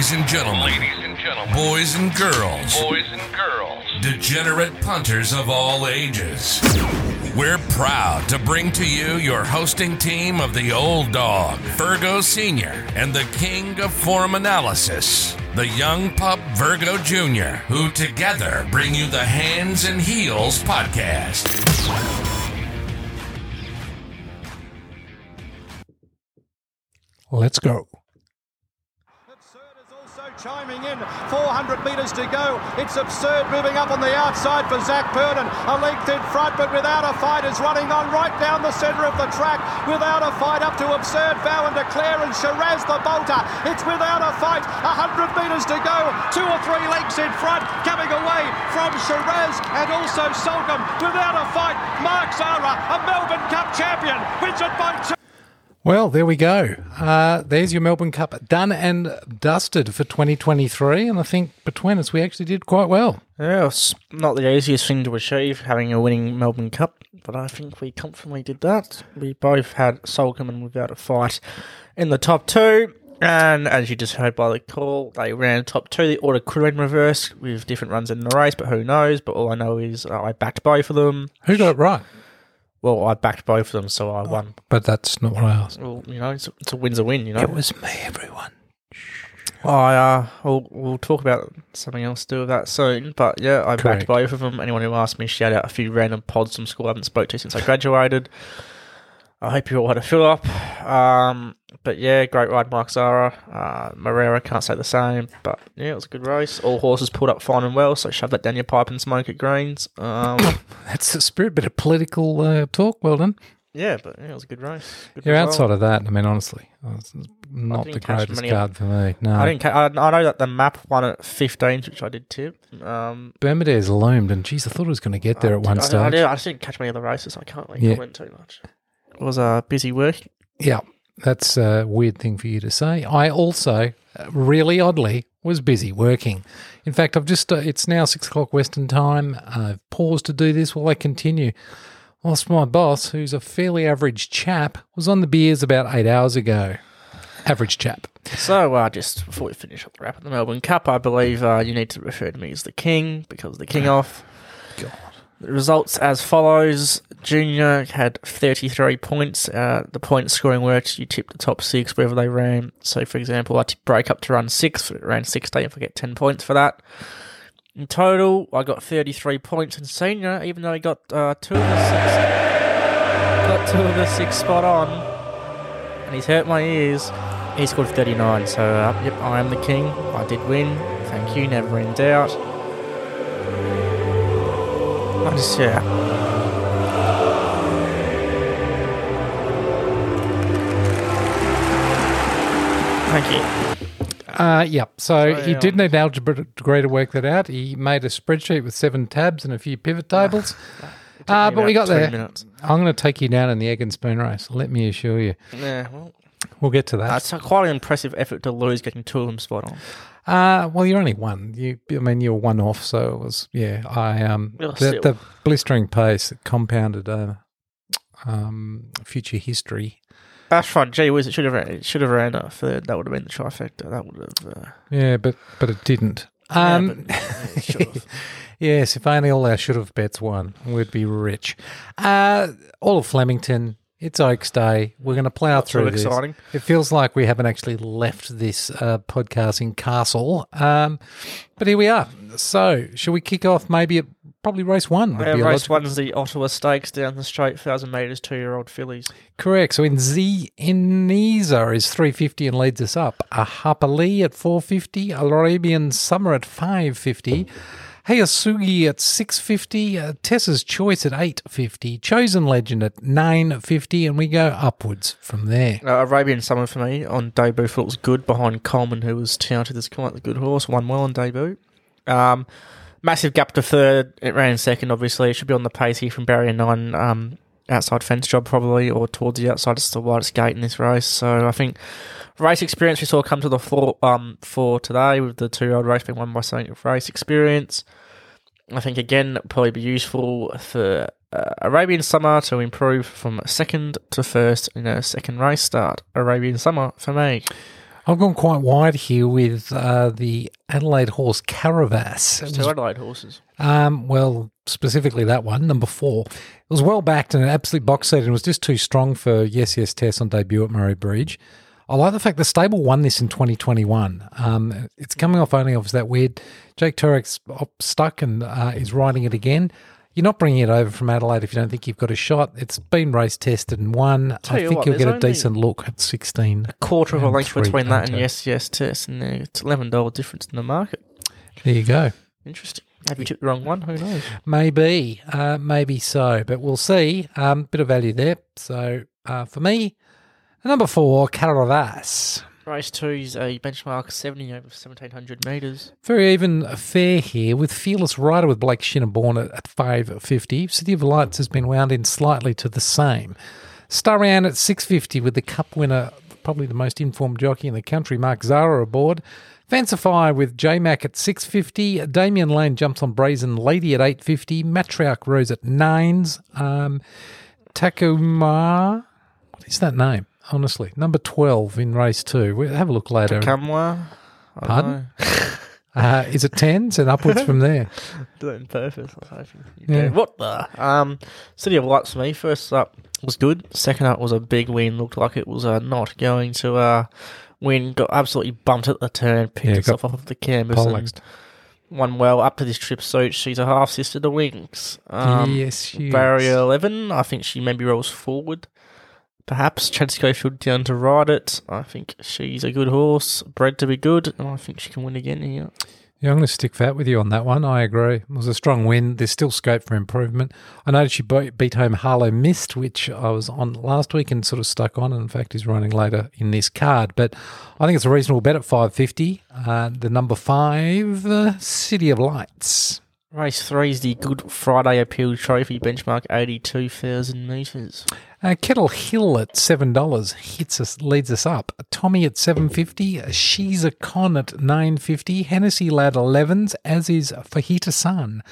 Ladies and gentlemen, Ladies and gentlemen, boys and girls, boys and girls, degenerate punters of all ages. We're proud to bring to you your hosting team of the old dog, Virgo Sr., and the king of form analysis, the young pup Virgo Jr., who together bring you the Hands and Heels podcast. Let's go. Chiming in. 400 metres to go. It's Absurde moving up on the outside for Zac Purton. A length in front, but without a fight is running on right down the centre of the track. Without a fight up to Absurde. Vow and Declare and Shiraz the bolter. It's without a fight. 100 metres to go. Two or three lengths in front. Coming away from Shiraz and also Soulcombe. Without a fight. Mark Zahra, a Melbourne Cup champion, wins it by two. Well, there we go. Uh, there's your Melbourne Cup done and dusted for 2023. And I think between us, we actually did quite well. Yeah, it's not the easiest thing to achieve, having a winning Melbourne Cup, but I think we comfortably did that. We both had Soulcombe and without a fight in the top two. And as you just heard by the call, they ran top two. The order could have been reversed with different runs in the race, but who knows? But all I know is uh, I backed both of them. Who got it right? Well, I backed both of them, so I won. But that's not what I asked. Well, you know, it's, it's a win's a win, you know. It was me, everyone. I uh, we'll, we'll talk about something else to do with that soon. But yeah, I Correct. backed both of them. Anyone who asked me, shout out a few random pods from school I haven't spoke to since I graduated. I hope you all had a fill up. Um, but yeah, great ride, Mark Zahra. Uh, Marrera can't say the same, but yeah, it was a good race. All horses pulled up fine and well, so shove that down your pipe and smoke at greens. Um, That's the spirit. Bit of political uh, talk. Well done. yeah, but yeah, it was a good race. Good You're result. outside of that. I mean, honestly, it's not the greatest card for me. No. I didn't. Ca- I, I know that the map won at 15, which I did tip. Um, Bermuda's loomed, and geez, I thought it was going to get there at one I, stage. I, did- I just didn't catch many of the races. I can't like Yeah. comment too much. Was uh, busy work. Yeah, that's a weird thing for you to say. I also, really oddly, was busy working. In fact, I've just, uh, it's now six o'clock Western time. I've paused to do this while I continue. Whilst my boss, who's a fairly average chap, was on the beers about eight hours ago. Average chap. So, uh, just before we finish up the wrap of the Melbourne Cup, I believe uh, you need to refer to me as the king because the king off. God. Results as follows: Junior had thirty-three points. Uh, the point scoring works. You tip the top six wherever they ran. So, for example, I tip break up to run sixth. It ran sixteen. If I get ten points for that. In total, I got thirty-three points in senior, even though he got uh, two of the six. Got two of the six spot on, and he's hurt my ears. He scored 39, so uh, yep, I am the king. I did win. Thank you, never in doubt. Yeah. Thank you. Uh, yeah, so So, he did need algebra degree to work that out. He made a spreadsheet with seven tabs and a few pivot tables. Uh, but we got there. minutes. I'm going to take you down in the egg and spoon race. Let me assure you. Yeah, well, We'll get to that. that's a quite an impressive effort to lose getting two of them spot on. Uh, well, you're only one. You, I mean, you're one off, so it was. Yeah, I um, Well, the, the blistering pace compounded uh, um, future history. That's right. Gee whiz, it should have ran, it should have ran a third. That would have been the trifecta. That would have. Uh, Yeah, but but it didn't. yeah, Um, but, it yes, if only all our should have bets won, we'd be rich. Uh, all of Flemington. It's Oaks Day. We're going to plough Not too through this. exciting. It feels like we haven't actually left this uh, podcasting castle, um, but here we are. So, shall we kick off? Maybe at probably race one. would Yeah, be race one's the Ottawa Stakes down the straight, thousand metres, two-year-old fillies. Correct. So in Z Iniza is 350 and leads us up. A Hapali at 450. Arabian Summer at 550. Hayasugi at 650. Uh, Tessa's Choice at 850. Chosen Legend at 950. And we go upwards from there. Uh, Arabian Summer for me on debut thought was good behind Coleman, who was touted as quite the good horse. Won well on debut. Um, massive gap to third. It ran second, obviously. It should be on the pace here from barrier nine. Um, outside fence job probably, or towards the outside. It's the widest gate in this race. So I think race experience we saw come to the floor um, for today with the two-year-old race being won by of Race Experience. I think again probably be useful for uh, Arabian Summer to improve from second to first in a second race start. Arabian Summer for me. I've gone quite wide here with uh, the Adelaide horse Caravas. There's two Adelaide horses. Um, well, specifically that one, number four. It was well backed and an absolute box seat and was just too strong for Yes Yes Tess on debut at Murray Bridge. I like the fact the stable won this in 2021. Um, it's coming off only off that weird Jake Toeroek's up- stuck and uh, is riding it again. You're not bringing it over from Adelaide if you don't think you've got a shot. It's been race tested and won. Tell I you think what, you'll get a only- decent look at 16. A Quarter of a length three between that and yes, yes, test, and uh, it's eleven dollar difference in the market. There you go. Interesting. Have you tipped the wrong one? Who knows? Maybe, uh, maybe so, but we'll see. Um, bit of value there. So uh, for me, number four, Caravas. Race two is a benchmark seventy over seventeen hundred meters. Very even affair here with Fearless Rider with Blake Shinn aboard at, at 550. City of Lights has been wound in slightly to the same. Starian at 650 with the Cup winner, probably the most informed jockey in the country, Mark Zahra aboard. Fancify with J-Mac at 650. Damian Lane jumps on Brazen Lady at 850. Matriarch Rose at 9s. Um, Takuma, what is that name? Honestly, number 12 in race two. We'll have a look later. Kamwa. Pardon? Uh, is it 10s and upwards from there? Do it on purpose. I was hoping you'd Yeah. go, What the? Um, City of Lights for me. First up was good. Second up was a big win. Looked like it was uh, not going to uh, win. Got absolutely bumped at the turn. Picked Yeah, itself off of the canvas. And Won well up to this trip so She's a half sister to Wings. Um, yes, she Barrier is. 11, I think she maybe rolls forward. Perhaps Chad Schofield down to ride it. I think she's a good horse, bred to be good, and I think she can win again here. Yeah, I'm going to stick fat with you on that one. I agree. It was a strong win. There's still scope for improvement. I noticed she beat, home Harlow Mist, which I was on last week and sort of stuck on, and in fact is running later in this card. But I think it's a reasonable bet at 550. Uh, the number five, uh, City of Lights. Race 3 is the Good Friday Appeal Trophy, benchmark 82,000 metres. Uh, Kettle Hill at seven dollars hits us, leads us up. Tommy at seven fifty. She's a con at nine fifty. Hennessy Lad elevens, as is Fajita Sun.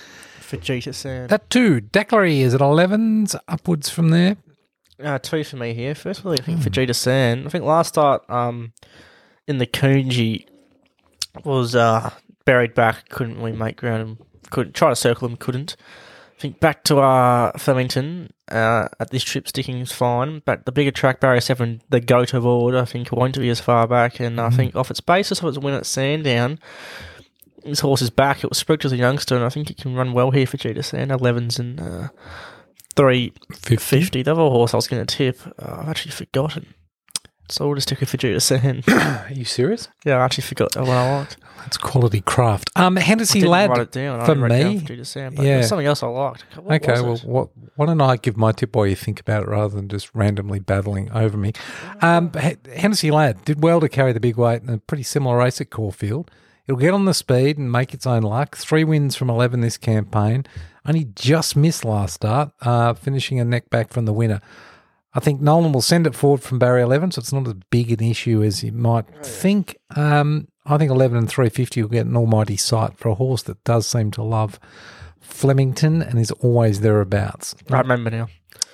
Fajita Sand. That too. Daiquiri is at elevens, upwards from there. Uh, two for me here. Firstly, I think fajita Sand. I think last start um, in the Coongy was uh, buried back, couldn't really make ground, couldn't try to circle him, couldn't. I think back to uh, Flemington uh, at this trip, sticking is fine. But the bigger track, Barrier 7, the goat of order, I think won't be as far back. And I think off its basis of its win at Sandown, this horse is back. It was spruiked as a youngster, and I think it can run well here for Vegeta Sand. 11s and uh, 3 Fifty. 50. The other horse I was going to tip, uh, I've actually forgotten. So we'll just stick with Vegeta Sand. Are you serious? yeah, I actually forgot one I liked. That's quality craft. Um, Hennessy I didn't Lad write it down. I for down me. Vegeta but yeah. there's something else I liked. What okay, was well, it? what, why don't I give my tip while you think about it rather than just randomly battling over me? Um, Hennessy Lad did well to carry the big weight in a pretty similar race at Caulfield. It'll get on the speed and make its own luck. Three wins from 11 this campaign. Only just missed last start, uh, finishing a neck back from the winner. I think Nolan will send it forward from barrier 11, so it's not as big an issue as you might think. Um, I think 11 and 350 will get an almighty sight for a horse that does seem to love Flemington and is always thereabouts. I remember now.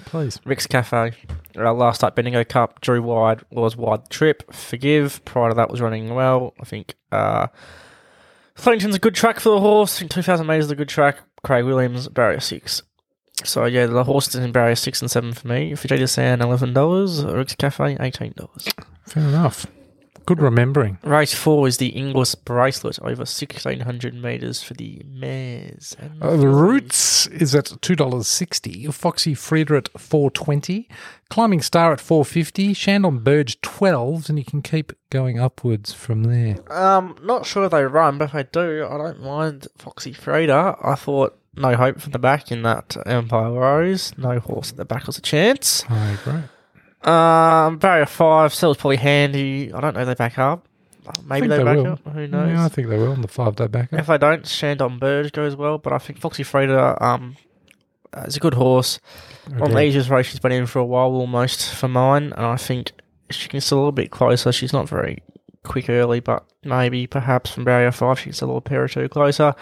Please. Rick's Cafe. Uh, last up, Bendigo Cup, drew wide, was wide trip. Forgive. Prior to that was running well. I think uh, Flemington's a good track for the horse. I think 2,000 metres is a good track. Craig Williams, barrier 6. So yeah, the horses in barrier 6 and 7 for me. Vegeta Sand, $11. Rick's Cafe, $18. Fair enough. Good remembering. Race 4 is the Inglis Bracelet over 1,600 metres for the mares. Uh, the Roots is at two dollars sixty. Foxy Frieder at four twenty. Climbing Star at four fifty. Shandon Burge twelves, and you can keep going upwards from there. Um, not sure if they run, but if they do, I don't mind Foxy Freda. I thought no hope from the back in that Empire Rose. No horse at the back was a chance. I agree. Um, barrier five, Sell's probably handy. I don't know if they back up. Maybe they, they back will. up. Who knows? Yeah, I think they will on the five day backup. If they don't, Shandon Burge goes well, but I think Foxy Freda um, uh, is a good horse. On the easiest race, she's been in for a while almost for mine, and I think she can still a little bit closer. She's not very quick early, but maybe perhaps from barrier five she gets a little pair or two closer.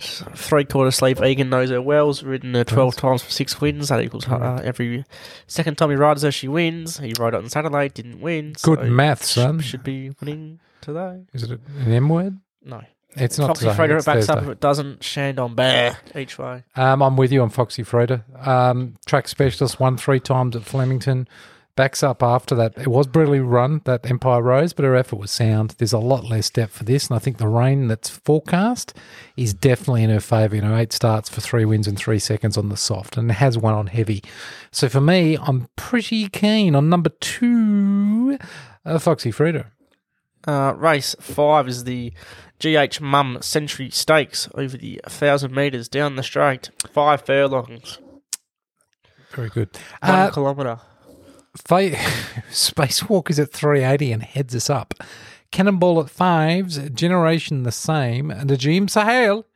Three quarter sleep. Egan knows her well. Ridden her 12 times for six wins. That equals uh, every second time he rides her, she wins. He rode it on Saturday, didn't win. Good so math, son. Should be winning today. Is it an M word? No. It's not Foxy today. Frater it backs up. If it doesn't, Shandon bear each way. Um, I'm with you on Foxy Frater. Um, track specialist won three times at Flemington. Backs up after that. It was brutally run, that Empire Rose, but her effort was sound. There's a lot less depth for this, and I think the rain that's forecast is definitely in her favour. You know, eight starts for three wins and three seconds on the soft, and has one on heavy. So for me, I'm pretty keen on number two, uh, Foxy Frida. Uh, race five is the GH Mumm Century Stakes over the 1,000 metres down the straight. Five furlongs. Very good. One Uh, kilometre. Fa- Spacewalk is at 380 and heads us up. Cannonball at fives, Generation the same, and the Jim Sahel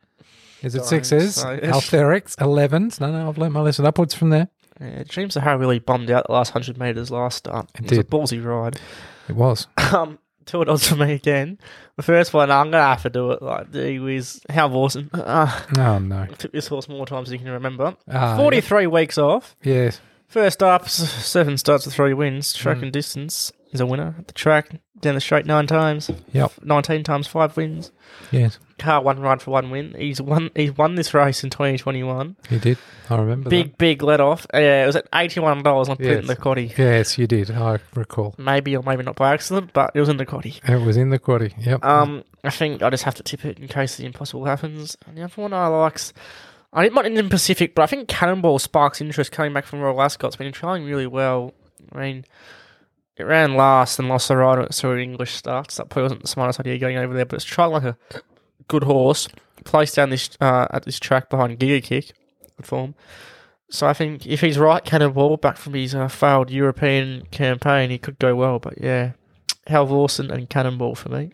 is at sixes. Altherics, 11s. No, no, I've learnt my lesson upwards from there. Yeah, James Sahara really bummed out the last 100 metres last start. It, It was a ballsy ride. It was. Um, two odds for me again. The first one, I'm going to have to do it like the with how awesome. Uh, Oh, no. Took this horse more times than you can remember. Ah, 43 weeks off. Yes. First up, seven starts with three wins. Track Mm. and distance is a winner at the track. Down the straight nine times. Yep. 19 times five wins. Yes. Car one ride for one win. He's won. He's won this race in 2021. He did. I remember Big, big let off. Yeah, it was at $81. I put it in the quaddy. Yes, you did. I recall. Maybe or maybe not by accident, but it was in the quaddy. It was in the quaddy. Yep. Um, I think I just have to tip it in case the impossible happens. And the other one I likes, I didn't want Indian Pacific, but I think Cannonball sparks interest coming back from Royal Ascot's been trying really well. I mean, it ran last and lost the ride at through English starts. That probably wasn't the smartest idea going over there, but it's trying like a good horse. Placed down this uh, at this track behind Giga Kick, good form. So I think if he's right, Cannonball back from his uh, failed European campaign, he could go well. But yeah, Hal and Cannonball for me.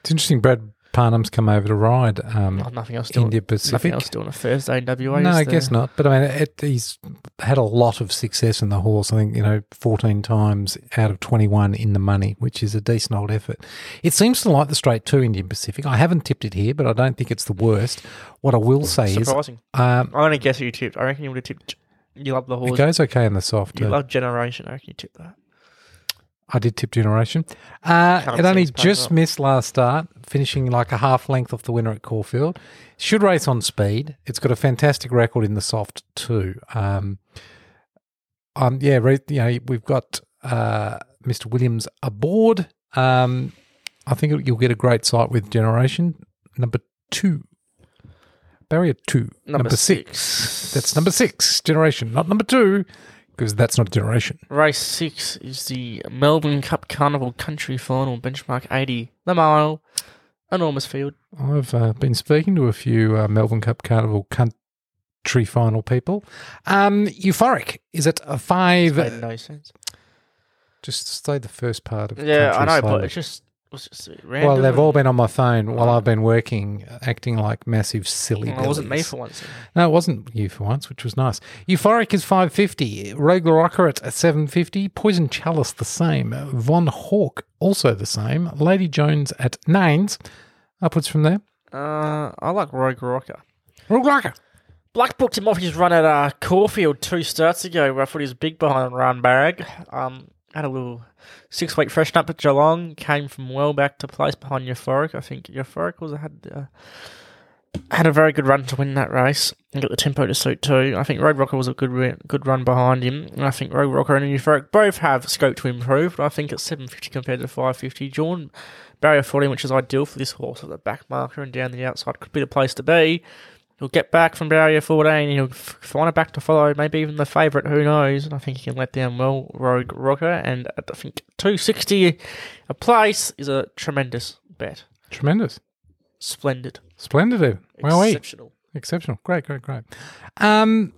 it's interesting. Brad Parnham's come over to ride um, Oh, nothing else. India Nothing Pacific. else to do on a Thursday in WA. No, I there? guess not. But I mean, it, he's had a lot of success in the horse. I think, you know, 14 times out of 21 in the money, which is a decent old effort. It seems to like the straight to Indian Pacific. I haven't tipped it here, but I don't think it's the worst. What I will say is, Surprising. um, I'm gonna guess who you tipped. I reckon you would have tipped. You love the horse. it goes okay in the soft. You uh, love Generation. I reckon you tipped that. I did tip Generation. Uh, it only just missed last start, finishing like a half length off the winner at Caulfield. Should race on speed. It's got a fantastic record in the soft too. Um, um, yeah, re- you know, we've got uh, Mr. Williams aboard. Um, I think you'll get a great sight with Generation number two. Barrier two, Number, six. six. That's number six, Generation, not number two, because that's not a Generation. Race six is the Melbourne Cup Carnival Country Final, benchmark 80, the mile, enormous field. I've uh, been speaking to a few uh, Melbourne Cup Carnival country final people. Um, euphoric is it a five? No sense. Just say the first part of Yeah, I know, slowly. but it's just, it's just random. Well, they've all been on my phone while I've been working, acting like massive silly. Well, it wasn't me for once. No, it wasn't you for once, which was nice. Euphoric is 550. Rogue Rocker at 750. Poison Chalice the same. Von Hawk also the same. Lady Jones at nines. Upwards from there. Uh, I like Rogue Rocker. Rogue Rocker. Black booked him off his run at uh, Caulfield two starts ago, where I thought he was big behind Run Barrag. Um, had a little six week freshen up at Geelong, came from well back to place behind Euphoric. I think Euphoric was had uh, had a very good run to win that race and got the tempo to suit too. I think Rogue Rocker was a good good run behind him, and I think Rogue Rocker and Euphoric both have scope to improve. But I think at seven fifty compared to five fifty, John barrier forty, which is ideal for this horse, at the back marker and down the outside, could be the place to be. He'll get back from barrier 14. He'll find a back to follow, maybe even the favourite. Who knows? And I think he can let down well, Rogue Rocker. And I think 260 a place is a tremendous bet. Tremendous. Splendid. Splendid. even. Well, Exceptional. Exceptional. Great, great, great. Um,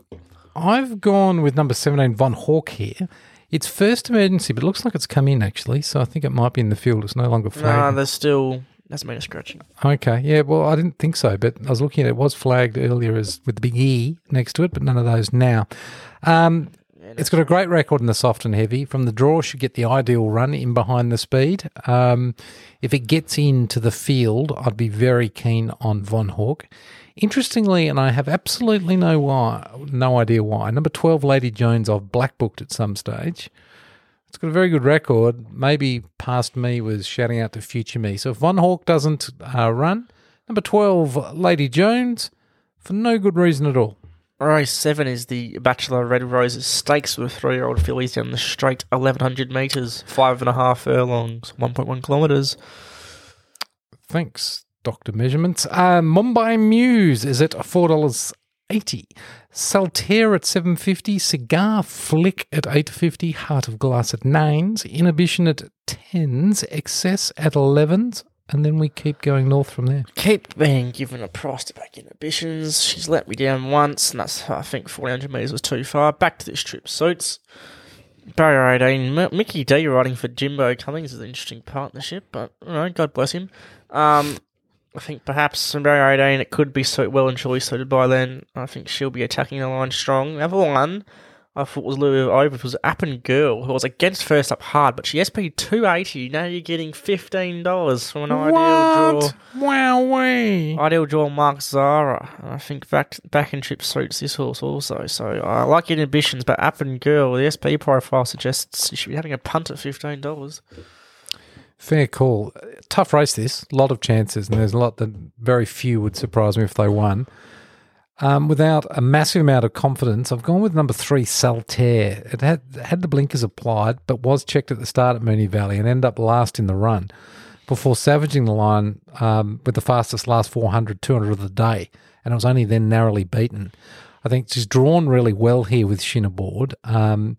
I've gone with number 17, Von Hawk here. It's first emergency, but it looks like it's come in actually. So I think it might be in the field. It's no longer Nah, flagged. there's still. That's made a scratching. okay. Yeah. Well, I didn't think so, but I was looking at it. it was flagged earlier as with the big E next to it, but none of those now. Um, it's got a great record in the soft and heavy. From the draw, should get the ideal run in behind the speed. Um, if it gets into the field, I'd be very keen on Von Hawk. Interestingly, and I have absolutely no why, no idea why. Number twelve, Lady Jones, I've black booked at some stage. It's got a very good record. Maybe past me was shouting out to future me. So if Von Hawk doesn't uh, run, number twelve, Lady Jones, for no good reason at all. Race 7 is the Bachelor Red Roses Stakes with three year old fillies down the straight 1100 metres, five and a half furlongs, 1.1 kilometres. Thanks, Doctor Measurements. Uh, Mumbai Muse is at four dollars eighty. Saltaire at seven fifty. Cigar Flick at eight fifty. Heart of Glass at nines. Inhibition at tens. Excess at elevens. And then we keep going north from there. Keep being given a price to back inhibitions. She's let me down once, and that's, I think, 400 metres was too far. Back to this trip suits. Barrier 18, M- Mickey D riding for Jimbo Cummings is an interesting partnership, but, you know, God bless him. Um, I think perhaps from Barrier 18 it could be so well and surely suited by then. I think she'll be attacking the line strong. The other one I thought was a little bit over was Appen Girl, who was against first up hard, but she SP 280. Now you're getting $15 from an ideal draw. Wowee. Ideal draw Mark Zahra. I think back back in trip suits this horse also. So I like inhibitions, but Appen Girl, the SP profile suggests you should be having a punt at $15. Fair call. Tough race this. A lot of chances, and there's a lot that very few would surprise me if they won. Um, without a massive amount of confidence, I've gone with number three, Saltaire. It had had the blinkers applied, but was checked at the start at Moonee Valley and ended up last in the run before savaging the line um, with the fastest last 400, 200 of the day. And it was only then narrowly beaten. I think she's drawn really well here with Shinn aboard. Um,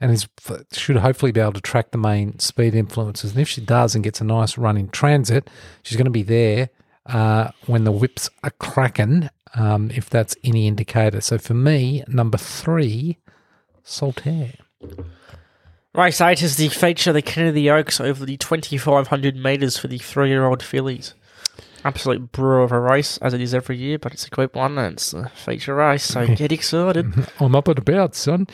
and is should hopefully be able to track the main speed influences. And if she does and gets a nice run in transit, she's going to be there uh, when the whips are cracking, um, if that's any indicator. So for me, number three, Saltaire. Race 8 is the feature the Kennedy Oaks over the 2,500 metres for the three year old fillies. Absolute brew of a race, as it is every year, but it's a group one and it's a feature race, so get excited. I'm up and about, son.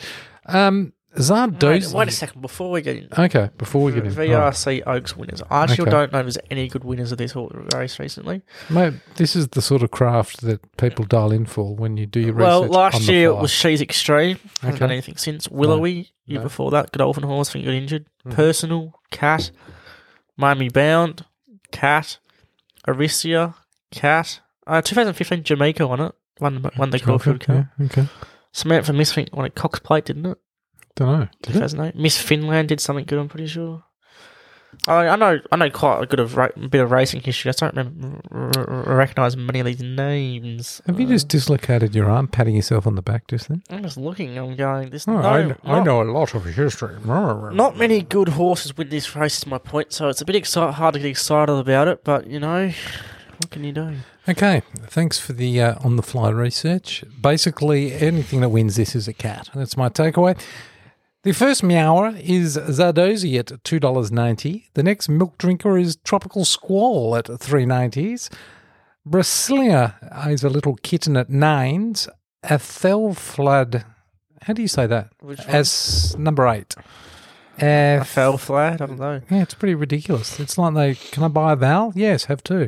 Um, Zardoz. wait a second before we get in. Okay, before we get in. oh, VRC Oaks winners. I actually Okay. don't know if there's any good winners of this race recently. mate, this is the sort of craft that people dial in for when you do your race. Well, research. on last year it was She's Extreme. Haven't Okay. done anything since. Willowy, year No. before that. Godolphin Horse, I think got injured. Mhm. Personal, Cat. Miami Bound, Cat. Aristia, Cat. Uh, 2015 Jameka won it. Won, won the Caulfield Cup. Yeah, okay. Samantha Miss Fink won a Cox Plate, didn't it? Don't know. Did it? Miss Finland did something good. I'm pretty sure. I, I know. I know quite a good of ra- bit of racing history. I don't remember, r- r- recognize many of these names. Have you just dislocated your arm, patting yourself on the back just then? I'm just looking. I'm going. This. Oh, no, I, kn- I not- know a lot of history. Not many good horses win this race, is my point. So it's a bit exci- hard to get excited about it, but you know, what can you do? Okay, thanks for the uh, on the fly research. Basically, anything that wins this is a cat. That's my takeaway. The first meower is Zardozi at two dollars ninety. The next milk drinker is Tropical Squall at three nineties. Brasilia is a little kitten at nines. Athelflad, how do you say that? Which one? As number eight. A Uh, fell flat. I don't know. yeah, it's pretty ridiculous. It's like they can I buy a vowel? Yes, have two.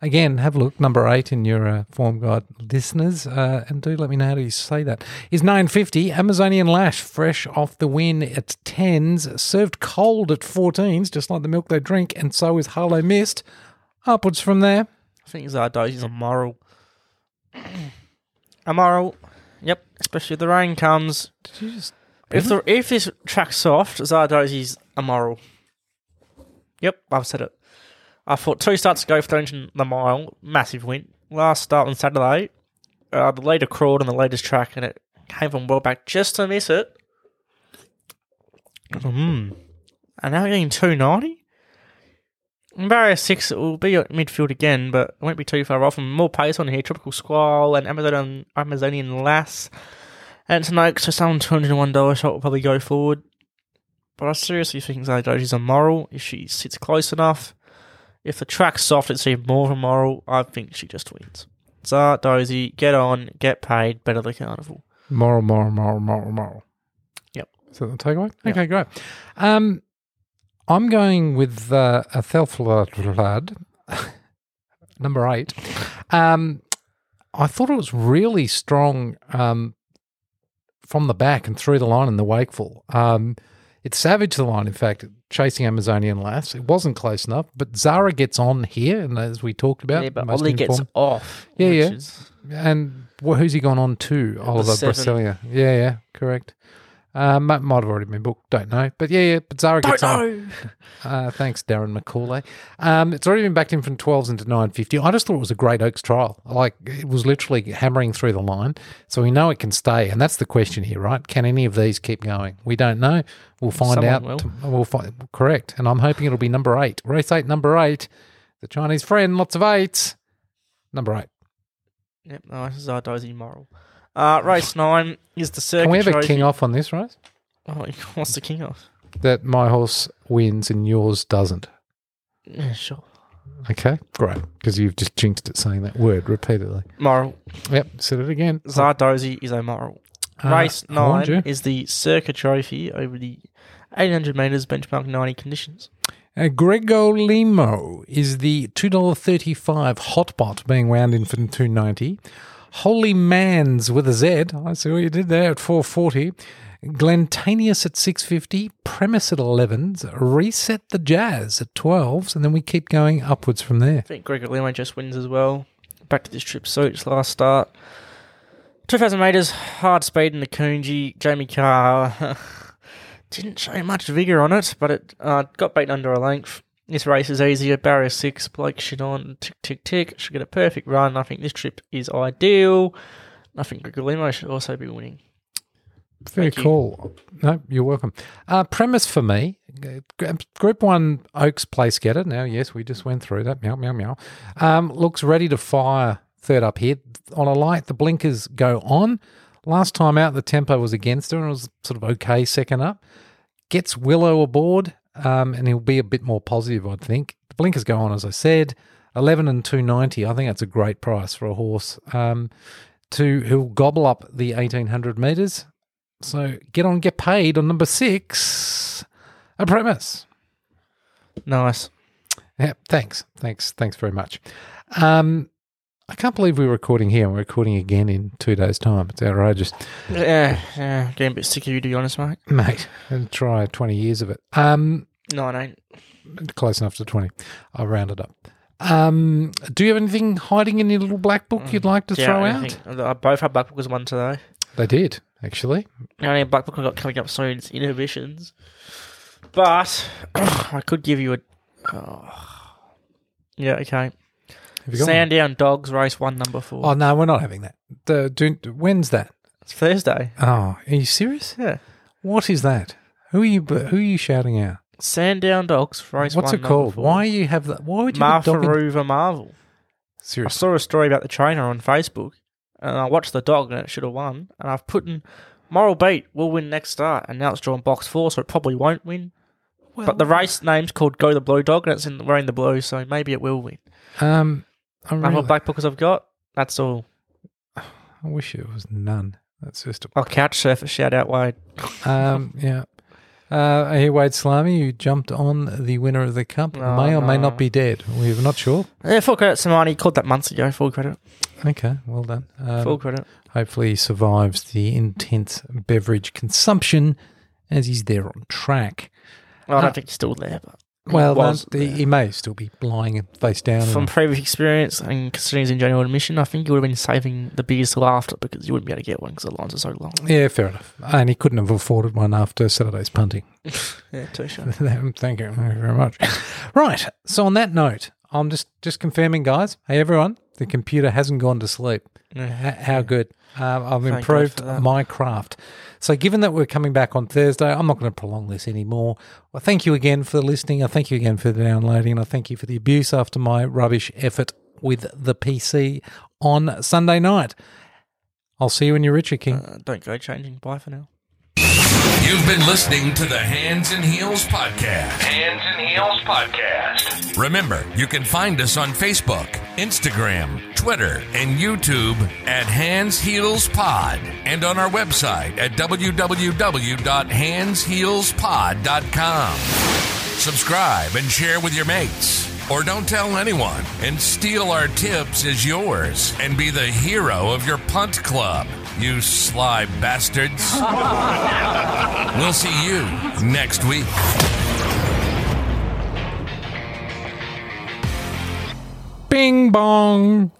Again, have a look. Number eight in your uh, form guide listeners, uh, and do let me know how you say that. Is nine fifty Amazonian Lash fresh off the win at tens, served cold at fourteens, just like the milk they drink, and so is Harlow Mist. Upwards from there. I think Zardozi's a moral. a moral. Yep. Especially if the rain comes. Did you just If the if this track's soft, Zardozi's a moral. Yep, I've said it. I thought two starts ago for the the mile, massive win. Last start on Saturday, uh, the leader crawled on the latest track and it came from well back just to miss it. Hmm. And now getting 290? In barrier 6, it will be at midfield again, but it won't be too far off. And more pace on here Tropical Squall and Amazonian, Amazonian Lass. And tonight, so some $201 shot will probably go forward. But I seriously think Zardozi's a moral if she sits close enough. If the track's soft, it's even more of a moral. I think she just wins. Zardozi, get on, get paid, better the carnival. Moral, moral, moral, moral, moral. Yep. Is that the takeaway? Yep. Okay, great. Um, I'm going with uh, a Thelflad, number eight. Um, I thought it was really strong um, from the back and through the line in the wakeful. Um, it savaged the line, in fact, chasing Amazonian Lass. It wasn't close enough, but Zahra gets on here, and as we talked about, yeah, but Ollie gets off. Yeah, yeah. is- And wh- who's he gone on to? Oliver. Brasilia. Yeah, yeah, correct. Uh, might, might have already been booked. Don't know. But yeah, yeah. But Zahra gets on. Uh, thanks, Darren McCauley. Um, it's already been backed in from 12s into 950. I just thought it was a great Oaks trial. Like, it was literally hammering through the line. So we know it can stay. And that's the question here, right? Can any of these keep going? We don't know. We'll find Someone out. will. t- We'll find, correct. And I'm hoping it'll be number eight. Race eight, number eight. The Chinese friend, lots of eights. Number eight. Yep, no, this is our dozy moral. Uh, race nine is the circuit Can we have a trophy. king off on this race? Oh, what's the king off? That my horse wins and yours doesn't. Yeah, sure. Okay, great. Because you've just jinxed it saying that word repeatedly. Moral. Yep, said it again. Zardozi is a moral. Uh, Race nine is the Circa Trophy over the 800 metres benchmark 90 conditions. Uh, Grego Limo is the $2.35 hotpot being wound in from 290 Holy Mans with a Z. I see what you did there at 440 Glentanius at 650 Premise at 11s. Reset the Jazz at 12s. And then we keep going upwards from there. I think Gregor Limo just wins as well. Back to this trip suits last start. 2,000 metres, hard speed in the Coongy. Jamie Kah didn't show much vigour on it, but it uh, got beaten under a length. This race is easier. Barrier 6, Blake Shinn on, tick, tick, tick. Should get a perfect run. I think this trip is ideal. I think Gregor Limo should also be winning. Very Thank you. cool. No, you're welcome. Uh, premise for me, Group One Oaks place getter. Now, yes, we just went through that. Meow, meow, meow. Um, looks ready to fire third up here on a light. The blinkers go on. Last time out, the tempo was against her and it was sort of okay second up. Gets Willow aboard, um, and he'll be a bit more positive, I think. The blinkers go on, as I said. 11 and 290. I think that's a great price for a horse. Um, to who'll gobble up the 1800 meters. So get on, get paid on number six, a premise. Nice. Yeah, thanks, thanks, thanks very much. Um, I can't believe we're recording here. and We're recording again in two days' time. It's outrageous, Yeah, yeah. Getting a bit sick of you, to be honest, mate. mate. And try twenty years of it. Um, No, I ain't. close enough to twenty. I'll round it up. Um, do you have anything hiding in your little black book you'd like to Yeah, throw out? I both had Black Book as one today. They did actually. The only Black Book I got coming up soon is Inhibitions. But I could give you a. oh. yeah, okay. You one? Sandown Dogs, race one, number four. Oh no, we're not having that. The, do, when's that? It's Thursday. Oh, are you serious? Yeah. What is that? Who are you? Who are you shouting out? Sandown Dogs, race What's one, it called? four. Why you have that? Why would you have a dog in- Marfaruva Marvel. I Seriously, saw a story about the trainer on Facebook, and I watched the dog, and it should have won. And I've put in Moral Beat will win next start, and now it's drawn box four, so it probably won't win. but the race name's called Go the Blue Dog, and it's in wearing the blue, so maybe it will win. um, I, Number really, of black bookers I've got. That's all. I wish it was none. That's just a, I'll couch surf a shout out Wade. um, yeah. Uh, I hear Wade Salami, you jumped on the winner of the cup, Oh, may or may not be dead. We're not sure. Yeah, full credit to Marnie. Called that months ago. Full credit. Okay, well done. Um, Full credit. hopefully, he survives the intense beverage consumption as he's there on track. Well, I don't uh, think he's still there, but Well, was he, may still be lying face down. From and- previous experience and considering he's in general admission, I think he would have been saving the beers till after because you wouldn't be able to get one because the lines are so long. yeah, fair enough. And he couldn't have afforded one after Saturday's punting. Yeah, too sure. Thank you very much. right. So on that note, I'm just just confirming, guys. Hey, everyone, the computer hasn't gone to sleep. H- how good. Um, I've Thank improved my craft. So, given that we're coming back on Thursday, I'm not going to prolong this anymore. Well, thank you again for listening. I thank you again for the downloading, and I thank you for the abuse after my rubbish effort with the PC on Sunday night. I'll see you when you're richer, King. Uh, don't go changing. Bye for now. You've been listening to the Hands and Heels Podcast. Hands and Heels Podcast. Remember, you can find us on Facebook, Instagram, Twitter, and YouTube at Hands Heels Pod, and on our website at www.handsheelspod.com. Subscribe and share with your mates. Or don't tell anyone and steal our tips as yours and be the hero of your punt club, you sly bastards. we'll see you next week. Bing bong.